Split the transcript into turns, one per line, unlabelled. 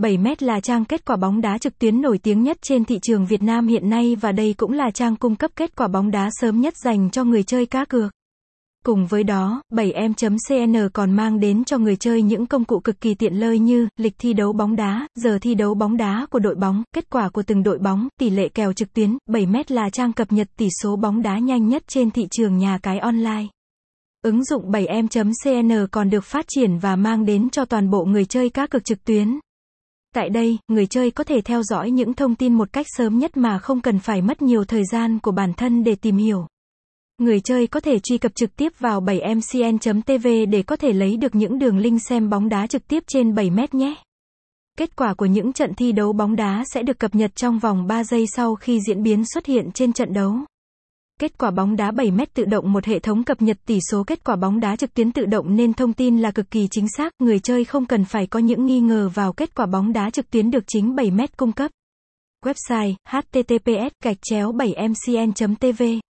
7m là trang kết quả bóng đá trực tuyến nổi tiếng nhất trên thị trường Việt Nam hiện nay và đây cũng là trang cung cấp kết quả bóng đá sớm nhất dành cho người chơi cá cược. Cùng với đó, 7em.cn còn mang đến cho người chơi những công cụ cực kỳ tiện lợi như lịch thi đấu bóng đá, giờ thi đấu bóng đá của đội bóng, kết quả của từng đội bóng, tỷ lệ kèo trực tuyến. 7m là trang cập nhật tỷ số bóng đá nhanh nhất trên thị trường nhà cái online. Ứng dụng 7em.cn còn được phát triển và mang đến cho toàn bộ người chơi cá cược trực tuyến. Tại đây, người chơi có thể theo dõi những thông tin một cách sớm nhất mà không cần phải mất nhiều thời gian của bản thân để tìm hiểu. Người chơi có thể truy cập trực tiếp vào 7mcn.tv để có thể lấy được những đường link xem bóng đá trực tiếp trên 7 mét nhé. Kết quả của những trận thi đấu bóng đá sẽ được cập nhật trong vòng 3 giây sau khi diễn biến xuất hiện trên trận đấu. Kết quả bóng đá 7 mét tự động một hệ thống cập nhật tỷ số kết quả bóng đá trực tuyến tự động nên thông tin là cực kỳ chính xác, người chơi không cần phải có những nghi ngờ vào kết quả bóng đá trực tuyến được chính 7 mét cung cấp. Website https gạch chéo 7mcn.tv